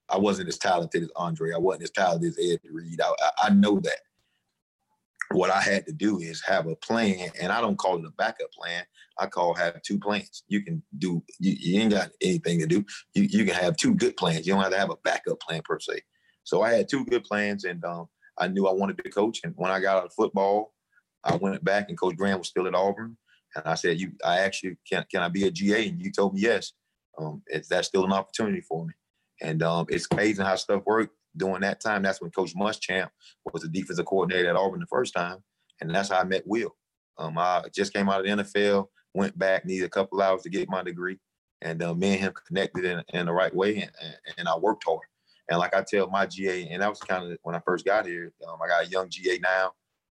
I wasn't as talented as Andre. I wasn't as talented as Ed Reed. I, I, know that. what I had to do is have a plan, and I don't call it a backup plan. I call have two plans. You can do. You, you ain't got anything to do. You you can have two good plans. You don't have to have a backup plan per se. So I had two good plans, and um, I knew I wanted to coach. And when I got out of football, I went back, and Coach Gran was still at Auburn, and I said, "You, I asked you, can can I be a GA?" And you told me yes. Um, it's that's still an opportunity for me, and um, it's amazing how stuff worked during that time. That's when Coach Muschamp was the defensive coordinator at Auburn the first time, and that's how I met Will. Um, I just came out of the NFL, went back, needed a couple hours to get my degree, and uh, me and him connected in, in the right way, and, and, I worked hard. And like I tell my GA, and that was kind of when I first got here. Um, I got a young GA now,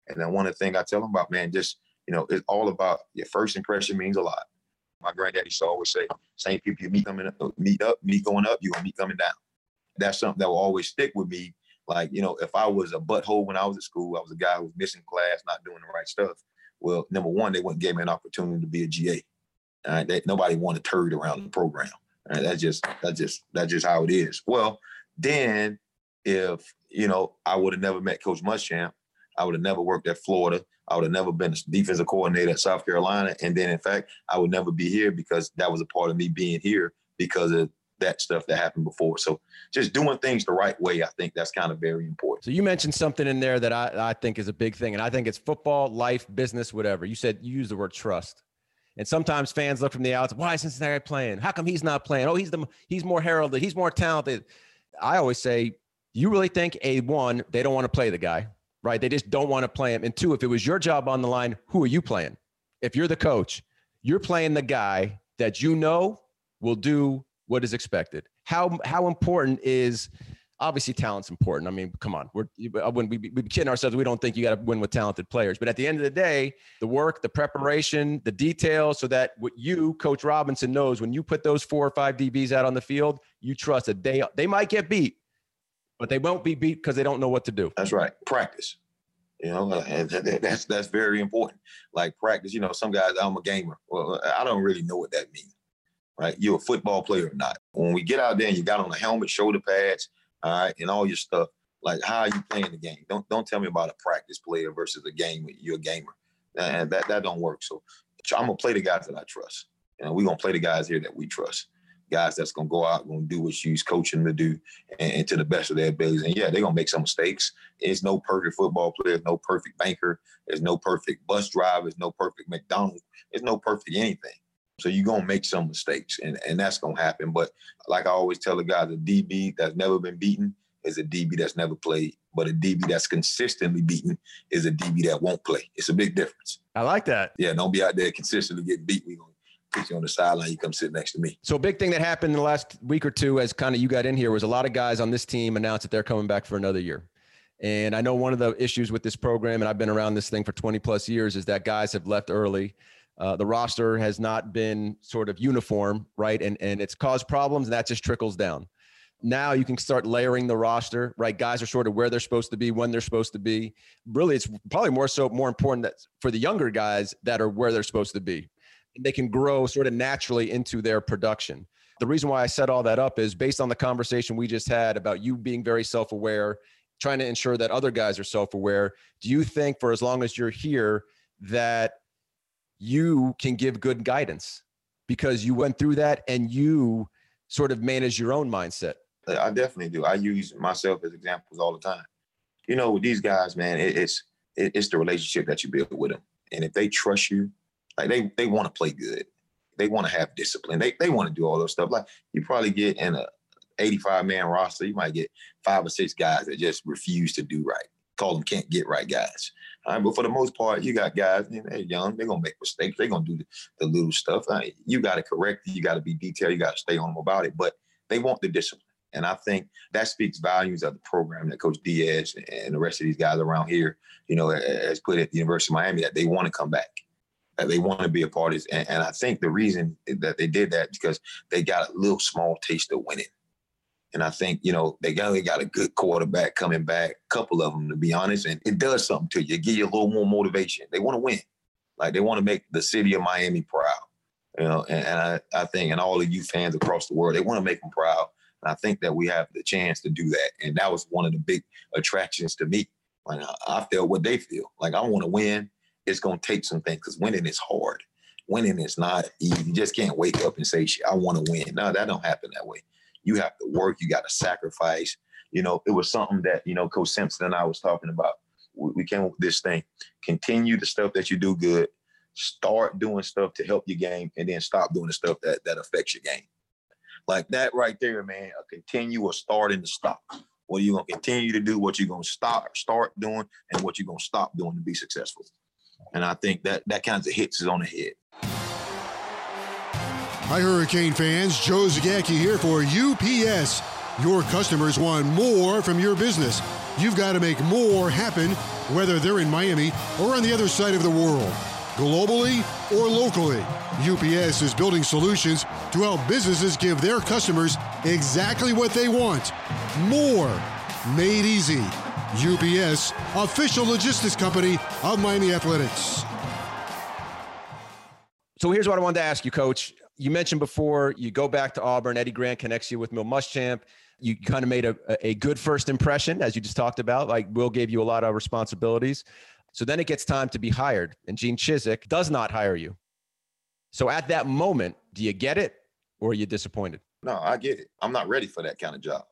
and then one of the things I tell them about, man, just you know, it's all about your first impression means a lot. My granddaddy used to always say, "Same people you meet coming up, meet up, meet going up, you're gonna meet coming down." That's something that will always stick with me. Like you know, if I was a butthole when I was at school, I was a guy who was missing class, not doing the right stuff. Well, number one, they wouldn't give me an opportunity to be a GA. All right, they, nobody wanted to turd around the program. That's just that's just that's just how it is. Well, then if you know I would have never met Coach Muschamp, I would have never worked at Florida. I would have never been a defensive coordinator at South Carolina. And then in fact, I would never be here because that was a part of me being here because of that stuff that happened before. So just doing things the right way, I think that's kind of very important. So you mentioned something in there that I, I think is a big thing. And I think it's football, life, business, whatever. You said you use the word trust. And sometimes fans look from the outside, why is Cincinnati playing? How come he's not playing? Oh, he's the he's more heralded, he's more talented. I always say, you really think a one, they don't want to play the guy, right? They just don't want to play him. And two, if it was your job on the line, who are you playing? If you're the coach, you're playing the guy that you know will do what is expected. How how important is obviously talent's important. I mean, come on, we're uh, when we we kidding ourselves. We don't think you got to win with talented players, but at the end of the day, the work, the preparation, the details, so that what you, Coach Robinson, knows when you put those four or five DBs out on the field, you trust that they they might get beat, but they won't be beat because they don't know what to do. That's right. Practice. You know, uh, and that's that's very important. Like practice. You know, some guys, I'm a gamer. Well, uh, I don't really know what that means right? You're a football player or not. When we get out there and you got on a helmet, shoulder pads, all right, and all your stuff, like how are you playing the game? Don't don't tell me about a practice player versus a game. You're a gamer, and that that don't work. So I'm gonna play the guys that I trust. and we're gonna play the guys here that we trust. Guys that's gonna go out, gonna do what you coaching them to do, and, and, to the best of their abilities. And yeah, they're gonna make some mistakes. There's no perfect football player, no perfect banker, there's no perfect bus driver, there's no perfect McDonald's, there's no perfect anything. So you're gonna make some mistakes, and, and that's gonna happen. But like I always tell the guys, a DB that's never been beaten is a DB that's never played. But a DB that's consistently beaten is a DB that won't play. It's a big difference. I like that. Yeah, don't be out there consistently getting beat. We gonna put you on the sideline. You come sit next to me. So a big thing that happened in the last week or two, as kind of you got in here, was a lot of guys on this team announced that they're coming back for another year. And I know one of the issues with this program, and I've been around this thing for 20 plus years, is that guys have left early. Uh, the roster has not been sort of uniform, right? And and it's caused problems, and that just trickles down. Now you can start layering the roster, right? Guys are sort of where they're supposed to be, when they're supposed to be. Really, it's probably more so more important that for the younger guys that are where they're supposed to be. They can grow sort of naturally into their production. The reason why I set all that up is based on the conversation we just had about you being very self-aware, trying to ensure that other guys are self-aware. Do you think for as long as you're here that you can give good guidance because you went through that and you sort of manage your own mindset. I definitely do. I use myself as examples all the time. You know, with these guys, man, it, it's it, it's the relationship that you build with them, and if they trust you, like they they want to play good, they want to have discipline, they they want to do all those stuff. Like you probably get in a 85 man roster, you might get five or six guys that just refuse to do right. Call them can't get right guys. But for the most part, you got guys, they're young, they're gonna make mistakes, they're gonna do the, the little stuff. Right? You gotta correct it, you gotta be detailed, you gotta stay on them about it. But they want the discipline. And I think that speaks volumes of the program that Coach Diaz and the rest of these guys around here, you know, has put at the University of Miami that they want to come back. That they want to be a part of this. And, and I think the reason that they did that because they got a little small taste of winning. And I think, you know, they got, they got a good quarterback coming back, a couple of them, to be honest. And it does something to you. It gives you a little more motivation. They want to win. Like they want to make the city of Miami proud. You know, and, and I, I think, and all of you fans across the world, they want to make them proud. And I think that we have the chance to do that. And that was one of the big attractions to me Like I feel what they feel. Like I want to win. It's gonna take some things because winning is hard. Winning is not easy. You just can't wake up and say, shit, "I want to win." No, that don't happen that way. You have to work. You got to sacrifice. You know, it was something that you know Coach Simpson and I was talking about. We came up with this thing: continue the stuff that you do good, start doing stuff to help your game, and then stop doing the stuff that that affects your game. Like that right there, man. A continue or start and to stop. What are you gonna continue to do? What you're gonna start start doing, and what you're gonna stop doing to be successful. And I think that that kind of hits is on the head. Hi, Hurricane fans. Joe Zagacki here for UPS. Your customers want more from your business. You've got to make more happen, whether they're in Miami or on the other side of the world. Globally or locally, UPS is building solutions to help businesses give their customers exactly what they want more made easy. UPS, official logistics company of Miami Athletics. So here's what I wanted to ask you, Coach. You mentioned before you go back to Auburn. Eddie Gran connects you with Will Muschamp. You kind of made a, a good first impression, as you just talked about. Like Will gave you a lot of responsibilities. So then it gets time to be hired, and Gene Chizik does not hire you. So at that moment, do you get it, or are you disappointed? No, I get it. I'm not ready for that kind of job.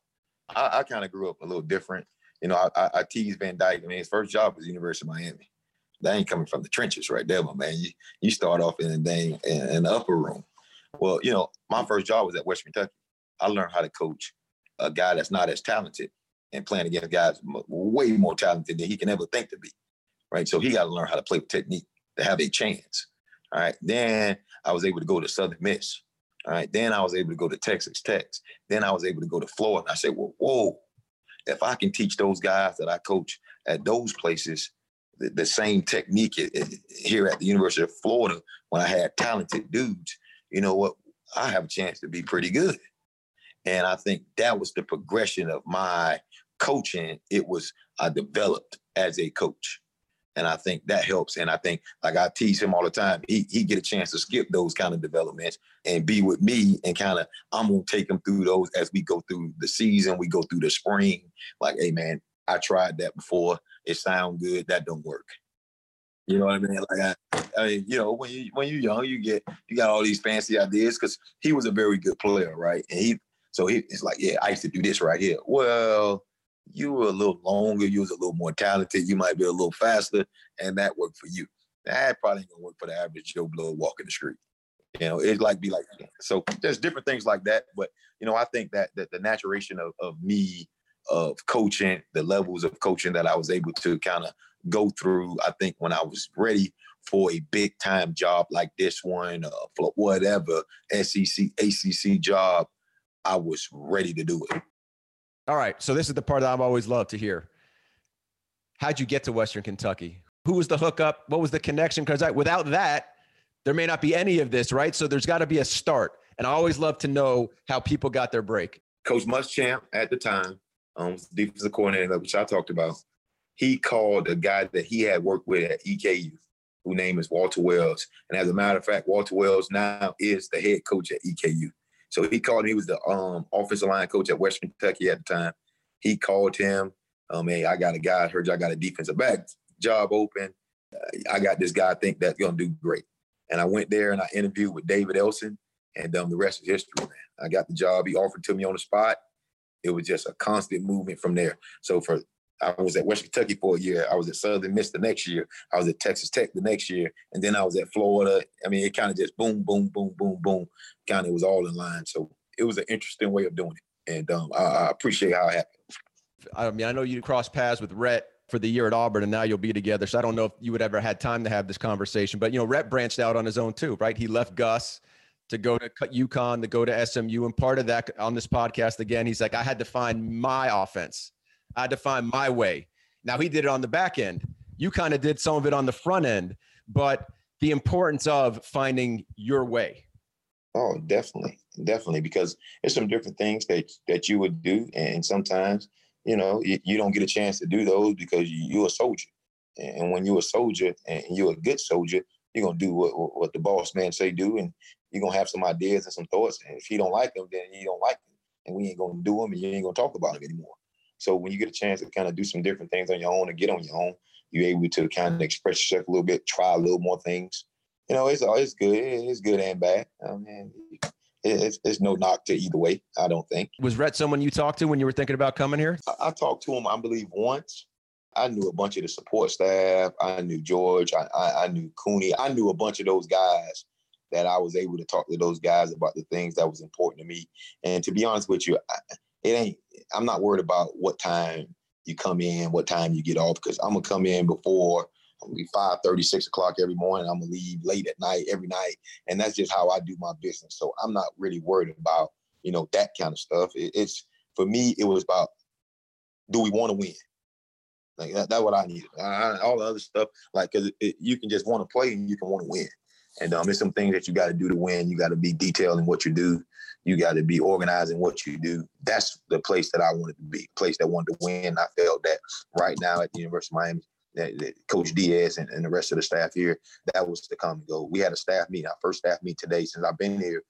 I, I kind of grew up a little different. You know, I, I, I tease Van Dyke. I mean, his first job was University of Miami. That ain't coming from the trenches right there, my man. You, you start off in the dang in, in the upper room. Well, you know, my first job was at West Kentucky. I learned how to coach a guy that's not as talented and playing against guys way more talented than he can ever think to be. Right. So he got to learn how to play with technique to have a chance. All right. Then I was able to go to Southern Miss. All right. Then I was able to go to Texas Tech. Then I was able to go to Florida. And I said, well, whoa, if I can teach those guys that I coach at those places the, the same technique here at the University of Florida when I had talented dudes, you know what? I have a chance to be pretty good. And I think that was the progression of my coaching. It was I developed as a coach. And I think that helps. And I think, like I tease him all the time, he he get a chance to skip those kind of developments and be with me and kind of I'm gonna take him through those as we go through the season, we go through the spring. Like, hey man, I tried that before. It sound good. That don't work. You know what I mean? Like I, I mean, you know, when you when you're young, you get you got all these fancy ideas because he was a very good player, right? And he so he, it's like, yeah, I used to do this right here. Well, you were a little longer, you was a little more talented, you might be a little faster, and that worked for you. That probably ain't gonna work for the average Joe Blow walking the street. You know, it like be like so. There's different things like that, but you know, I think that that the maturation of of me of coaching, the levels of coaching that I was able to kind of go through. I think when I was ready for a big time job like this one, uh, for whatever SEC, ACC job, I was ready to do it. All right. So this is the part that I've always loved to hear. How'd you get to Western Kentucky? Who was the hookup? What was the connection? Because without that, there may not be any of this, right? So there's got to be a start. And I always love to know how people got their break. Coach Muschamp at the time, um, defensive coordinator, which I talked about, he called a guy that he had worked with at EKU, whose name is Walter Wells. And as a matter of fact, Walter Wells now is the head coach at EKU. So he called. Me, he was the um, offensive line coach at Western Kentucky at the time. He called him. Um, hey, I got a guy. I heard I got a defensive back job open. Uh, I got this guy. I think that's gonna do great. And I went there and I interviewed with David Elson, and um, the rest is history, man. I got the job. He offered to me on the spot. It was just a constant movement from there. So for I was at West Kentucky for a year. I was at Southern Miss the next year. I was at Texas Tech the next year, and then I was at Florida. I mean, it kind of just boom, boom, boom, boom, boom. Kind of was all in line. So it was an interesting way of doing it, and um, I, I, appreciate how it happened. I mean, I know you crossed paths with Rhett for the year at Auburn, and now you'll be together. So I don't know if you would ever had time to have this conversation, but you know, Rhett branched out on his own too, right? He left Gus to go to UConn, to go to SMU, and part of that on this podcast again, he's like, I had to find my offense. I find my way. Now he did it on the back end. You kind of did some of it on the front end, but the importance of finding your way. Oh, definitely, definitely, because there's some different things that that you would do, and sometimes you know you, you don't get a chance to do those because you, you're a soldier, and when you're a soldier and you're a good soldier, you're gonna do what what the boss man say do, and you're gonna have some ideas and some thoughts, and if you don't like them, then you don't like them, and we ain't gonna do them, and you ain't gonna talk about them anymore. So when you get a chance to kind of do some different things on your own and get on your own, you're able to kind of express yourself a little bit, try a little more things. You know, it's uh, always good. It's good and bad. I mean, it's, it's no knock to either way. I don't think. Was Rhett someone you talked to when you were thinking about coming here? I, I talked to him, I believe, once. I knew a bunch of the support staff. I knew George. I, I, I knew Cooney. I knew a bunch of those guys that I was able to talk to those guys about the things that was important to me. And to be honest with you, I, it ain't. I'm not worried about what time you come in, what time you get off, because I'm gonna come in before I'm gonna be 5 30, 6 o'clock every morning. I'm gonna leave late at night every night. And that's just how I do my business. So I'm not really worried about, you know, that kind of stuff. It, it's for me, it was about do we want to win? Like that, that's what I need. I, all the other stuff, like, cause you can just want to play and you can want to win. And um, there's some things that you got to do to win. You got to be detailed in what you do. You got to be organized in what you do. That's the place that I wanted to be, place that wanted to win. I felt that right now at the University of Miami, that, that Coach Diaz and, and, the rest of the staff here, that was the come and go. We had a staff meeting, our first staff meeting today since I've been here.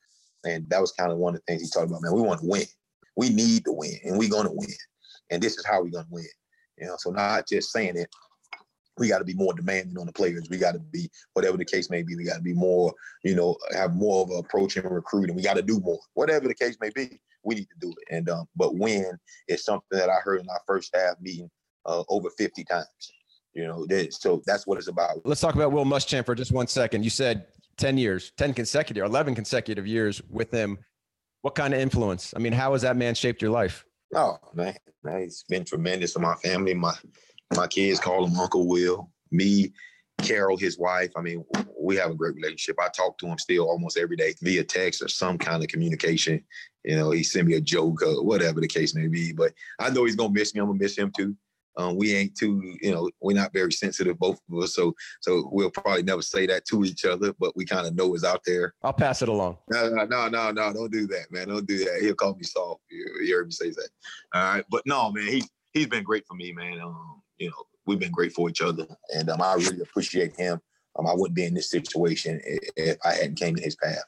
And that was kind of one of the things he talked about, man, we want to win. We need to win and we're going to win. And this is how we're going to win. You know, so not just saying it, we got to be more demanding on the players. We got to be whatever the case may be. We got to be more, you know, have more of an approach in recruiting. We got to do more, whatever the case may be. We need to do it. And um, but win is something that I heard in our first staff meeting uh, over 50 times. You know, that, so that's what it's about. Let's talk about Will Muschamp for just one second. You said 10 years, 10 consecutive, 11 consecutive years with him. What kind of influence? I mean, how has that man shaped your life? Oh man, man he's been tremendous for my family. My my kids call him Uncle Will. Me, Carol, his wife. I mean, we have a great relationship. I talk to him still almost every day via text or some kind of communication. You know, he send me a joke or whatever the case may be. But I know he's gonna miss me. I'm gonna miss him too. Um, we ain't too, you know, we're not very sensitive, both of us. So, so we'll probably never say that to each other, but we kind of know it's out there. I'll pass it along. No, no, no, no, no, don't do that, man. Don't do that. He'll call me soft. You, you heard me say that. All right, but no, man, he he's been great for me, man. Um, you know, we've been great for each other, and um, I really appreciate him. Um, I wouldn't be in this situation if I hadn't came in his path,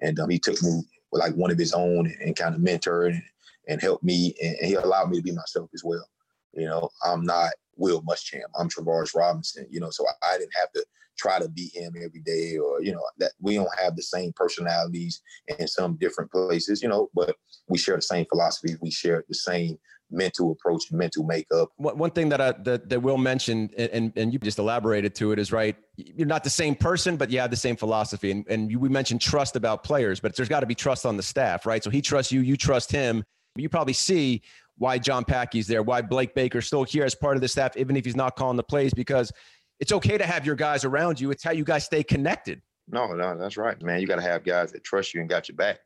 and um, he took me like one of his own and, kind of mentored and, and helped me, and, he allowed me to be myself as well. You know, I'm not Will Muschamp. I'm Travaris Robinson. You know, so I, I, didn't have to try to beat him every day, or you know, that we don't have the same personalities in some different places. You know, but we share the same philosophy. We share the same mental approach and mental makeup. One, thing that I that, that Will mentioned, and, and you just elaborated to it, is right. You're not the same person, but you have the same philosophy. And and you, we mentioned trust about players, but there's got to be trust on the staff, right? So he trusts you, you trust him. You probably see why John Patke's there, why Blake Baker's still here as part of the staff, even if he's not calling the plays, because it's okay to have your guys around you. It's how you guys stay connected. No, no, that's right, man. You got to have guys that trust you and got your back,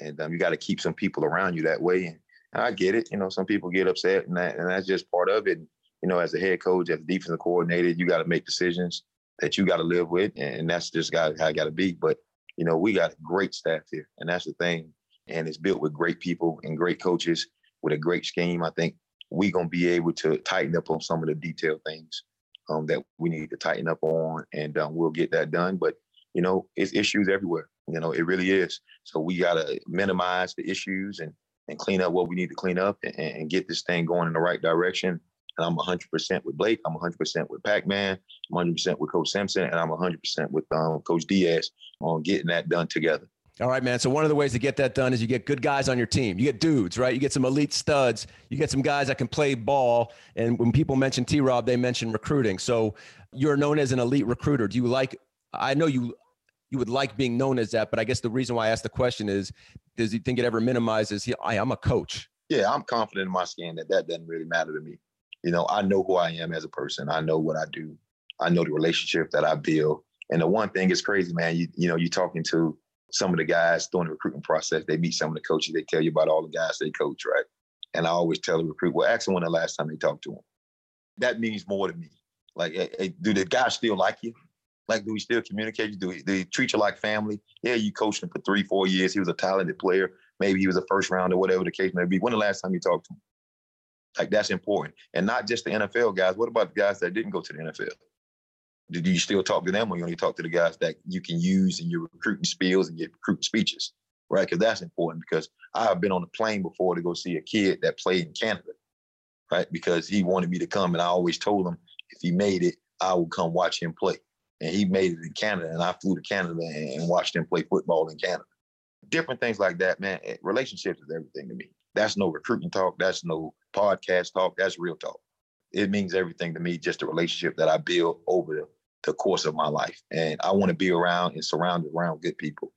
and um, you got to keep some people around you that way. And, I get it. You know, some people get upset, and that, and that's just part of it. You know, as a head coach, as a defensive coordinator, you got to make decisions that you got to live with, and that's just got how it got to be. But you know, we got a great staff here, and that's the thing. And it's built with great people and great coaches with a great scheme, I think we're gonna be able to tighten up on some of the detail things um, that we need to tighten up on, and um, we'll get that done. But you know, it's issues everywhere. You know, it really is. So we gotta minimize the issues and and clean up what we need to clean up and, and get this thing going in the right direction. And I'm 100% with Blake. I'm 100% with Pac-Man. I'm 100% with Coach Simpson, and I'm 100% with um, Coach Diaz on getting that done together. All right, man. So one of the ways to get that done is you get good guys on your team. You get dudes, right? You get some elite studs. You get some guys that can play ball. And when people mention T. Rob, they mention recruiting. So you're known as an elite recruiter. Do you like? I know you you would like being known as that, but I guess the reason why I asked the question is, does he think it ever minimizes? I, I'm a coach. Yeah, I'm confident in my skin that that doesn't really matter to me. You know, I know who I am as a person. I know what I do. I know the relationship that I build. And the one thing is crazy, man. You you know, you're talking to some of the guys during the recruitment process, they meet some of the coaches, they tell you about all the guys they coach, right? And I always tell the recruit, well, ask them when the last time they talked to them. That means more to me. Like, hey, hey, do the guys still like you? Like, do we still communicate? Do, we, do they treat you like family? Yeah, you coached him for three, four years. He was a talented player. Maybe he was a first round or whatever the case may be. When the last time you talked to him? Like, that's important. And not just the NFL guys. What about the guys that didn't go to the NFL? do you still talk to them or you only talk to the guys that you can use in your recruiting spills and your recruiting speeches, right? Because that's important because I have been on a plane before to go see a kid that played in Canada. right? Because he wanted me to come, and I always told him if he made it, I would come watch him play. And he made it in Canada, and I flew to Canada and watched him play football in Canada. Different things like that, man. Eh, relationships is everything to me. That's no recruiting talk. That's no podcast talk. That's real talk. It means everything to me, just the relationship that I build over the, the course of my life. And I want to be around and surrounded around good people.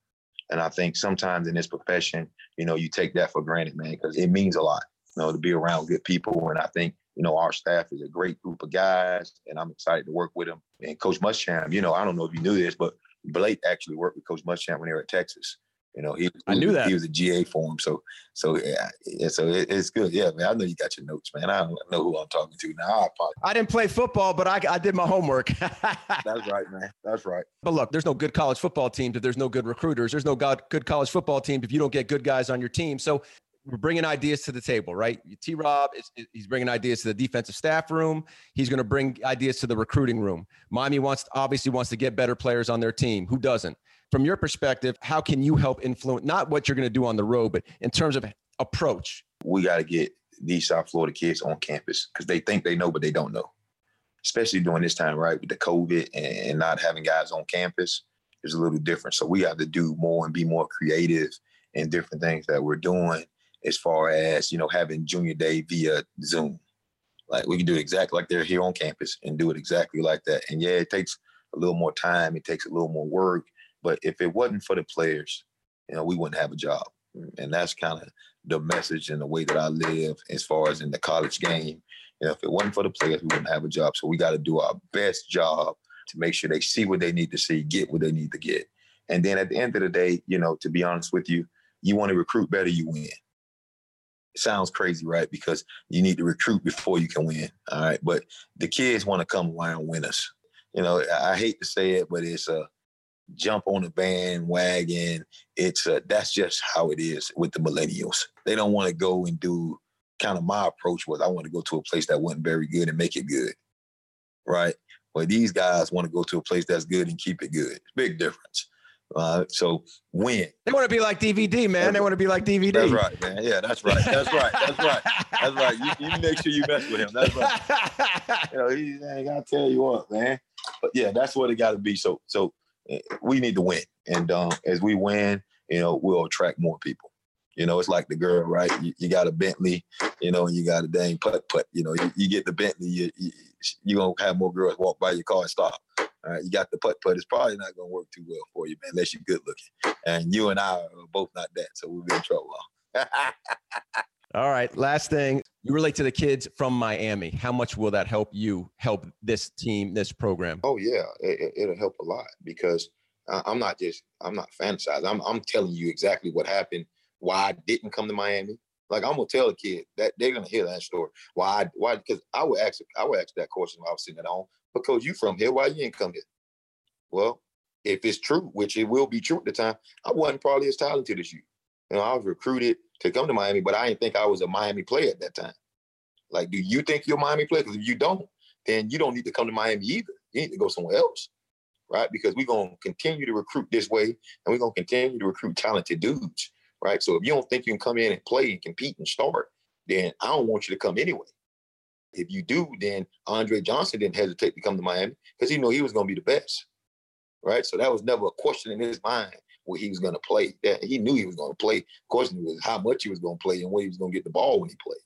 And I think sometimes in this profession, you know, you take that for granted, man, because it means a lot, you know, to be around good people. And I think, you know, our staff is a great group of guys, and I'm excited to work with them. And Coach Muschamp, you know, I don't know if you knew this, but Blake actually worked with Coach Muschamp when they were at Texas. You know, he I knew that he was a GA for him. So, so yeah, yeah so it, it's good. Yeah, man. I know you got your notes, man. I don't know who I'm talking to now. I, I didn't play football, but I, I did my homework. That's right, man. That's right. But look, there's no good college football teams if there's no good recruiters. There's no good college football teams if you don't get good guys on your team. So we're bringing ideas to the table, right? T. Rob is he's bringing ideas to the defensive staff room. He's going to bring ideas to the recruiting room. Miami wants obviously wants to get better players on their team. Who doesn't? From your perspective, how can you help influence not what you're going to do on the road, but in terms of approach? We got to get these South Florida kids on campus because they think they know, but they don't know. Especially during this time, right, with the COVID and not having guys on campus is a little different. So we have to do more and be more creative in different things that we're doing as far as you know having junior day via Zoom. Like we can do exactly like they're here on campus and do it exactly like that. And yeah, it takes a little more time, it takes a little more work. But if it wasn't for the players, you know, we wouldn't have a job. And that's kind of the message and the way that I live as far as in the college game. You know, if it wasn't for the players, we wouldn't have a job. So we got to do our best job to make sure they see what they need to see, get what they need to get. And then at the end of the day, you know, to be honest with you, you want to recruit better, you win. Sounds crazy, right? Because you need to recruit before you can win. All right. But the kids want to come around winners. You know, I hate to say it, but it's a jump on the bandwagon. It's a, that's just how it is with the millennials. They don't want to go and do kind of my approach was I want to go to a place that wasn't very good and make it good. Right. But these guys want to go to a place that's good and keep it good. Big difference. Uh, so win. They want to be like DVD, man. That's they want to be like DVD. That's right, man. Yeah, that's right. That's right. That's right. That's right. You, you make sure you mess with him. That's right. you know, he ain't gotta tell you what, man. But yeah, that's what it got to be. So, so eh, we need to win, and um, as we win, you know, we'll attract more people. You know, it's like the girl, right? You, you got a Bentley, you know, and you got a dang putt putt. You know, you, you get the Bentley, you, you, you're gonna have more girls walk by your car and stop. All right, you got the putt putt. It's probably not gonna work too well for you, man, unless you're good looking. And you and I are both not that, so we'll be in trouble. All right, last thing. You relate to the kids from Miami. How much will that help you help this team, this program? Oh yeah, it, will help a lot because I'm not just I'm not fantasizing. I'm I'm telling you exactly what happened. Why I didn't come to Miami. Like I'm gonna tell a kid that they're gonna hear that story. Why? Why? Because I would ask I would ask that question when I was sitting at home because you from here, why you ain't come here? Well, if it's true, which it will be true at the time, I wasn't probably as talented as you. You know, I was recruited to come to Miami, but I didn't think I was a Miami player at that time. Like, do you think you're a Miami player? Because if you don't, then you don't need to come to Miami either. You need to go somewhere else, right? Because we're gonna continue to recruit this way, and we're gonna continue to recruit talented dudes, right? So if you don't think you can come in and play and compete and start, then I don't want you to come anyway. If you do, then Andre Johnson didn't hesitate to come to Miami because he knew he was going to be the best, right? So that was never a question in his mind where he was going to play. That he knew he was going to play. The question was how much he was going to play and where he was going to get the ball when he played.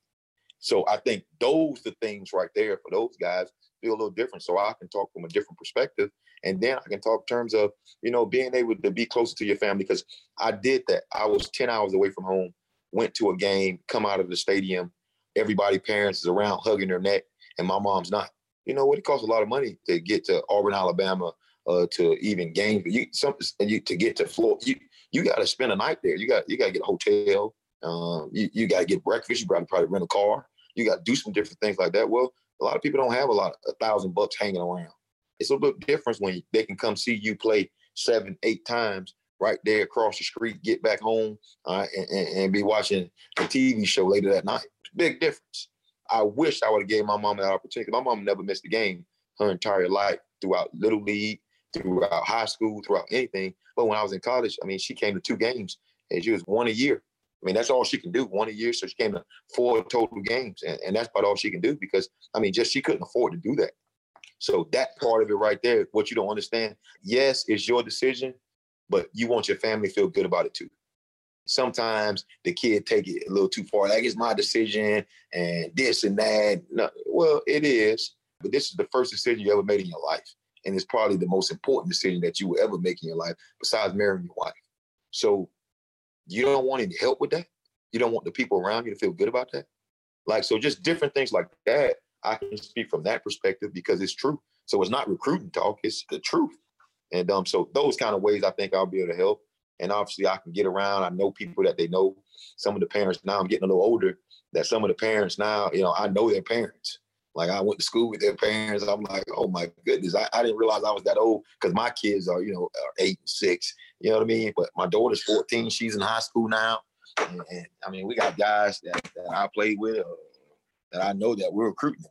So I think those the things right there for those guys feel a little different. So I can talk from a different perspective, and then I can talk in terms of you know being able to be closer to your family because I did that. I was ten hours away from home, went to a game, come out of the stadium, everybody parents is around hugging their neck and my mom's not. You know what? It costs a lot of money to get to Auburn, Alabama, uh, to even games. You something you to get to Florida. You you got to spend a night there. You got you got to get a hotel. Um, you you got to get breakfast. You probably probably rent a car. You got to do some different things like that. Well, a lot of people don't have a lot of a thousand bucks hanging around. It's a little different when they can come see you play seven, eight times right there across the street, get back home, uh, and, and, be watching a TV show later that night. Big difference. I wish I would have gave my mom that opportunity. My mom never missed a game her entire life throughout little league, throughout high school, throughout anything. But when I was in college, I mean, she came to two games and she was one a year. I mean, that's all she can do one a year. So she came to four total games, and, and that's about all she can do because I mean, just she couldn't afford to do that. So that part of it right there, what you don't understand, yes, it's your decision, but you want your family to feel good about it too. Sometimes the kid take it a little too far. Like it's my decision and this and that. No, well, it is, but this is the first decision you ever made in your life. And it's probably the most important decision that you will ever make in your life, besides marrying your wife. So you don't want any help with that. You don't want the people around you to feel good about that. Like, so just different things like that. I can speak from that perspective because it's true. So it's not recruiting talk, it's the truth. And um, so those kind of ways I think I'll be able to help. And obviously I can get around. I know people that they know. Some of the parents now I'm getting a little older, that some of the parents now, you know, I know their parents. Like I went to school with their parents. I'm like, oh my goodness, I, I didn't realize I was that old because my kids are, you know, are eight and six. You know what I mean? But my daughter's 14. She's in high school now. And, and I mean, we got guys that, that I played with uh, that I know that we're recruiting.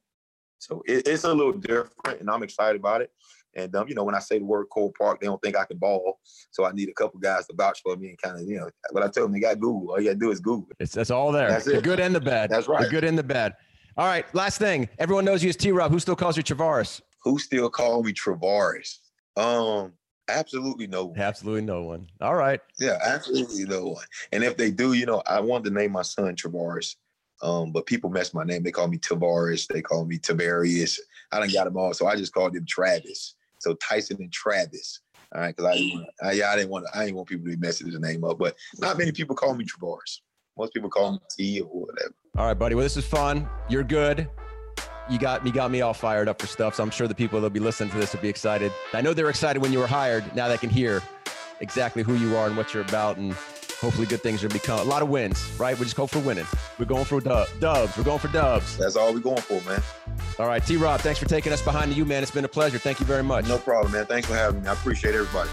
So it, it's a little different, and I'm excited about it. And um, you know, when I say the word Cole Park, they don't think I can ball. So I need a couple guys to vouch for me and kind of, you know, but I tell them they got Google. All you gotta do is Google. It's that's all there. That's the it. good and the bad. That's right. The good and the bad. All right. Last thing. Everyone knows you as T Rob. Who still calls you Travaris? Who still call me Travaris? Um, absolutely no one. Absolutely no one. All right. Yeah, absolutely no one. And if they do, you know, I wanted to name my son Travaris. Um, but people mess my name. They call me Tavares. They call me Tavarius. I done got them all. So I just called him Travis. So Tyson and Travis. All right, because I didn't want, I, didn't want, I didn't want people to be messing his name up. But not many people call me Travaris. Most people call me T or whatever. All right, buddy. Well, this is fun. You're good. You got me got me all fired up for stuff. So I'm sure the people that'll be listening to this will be excited. I know they're excited when you were hired. Now they can hear exactly who you are and what you're about, and hopefully good things are going to become a lot of wins. Right? We just go for winning. We're going for dub, dubs. We're going for dubs. That's all we're going for, man. All right, T. Rob. Thanks for taking us behind the U, man. It's been a pleasure. Thank you very much. No problem, man. Thanks for having me. I appreciate everybody.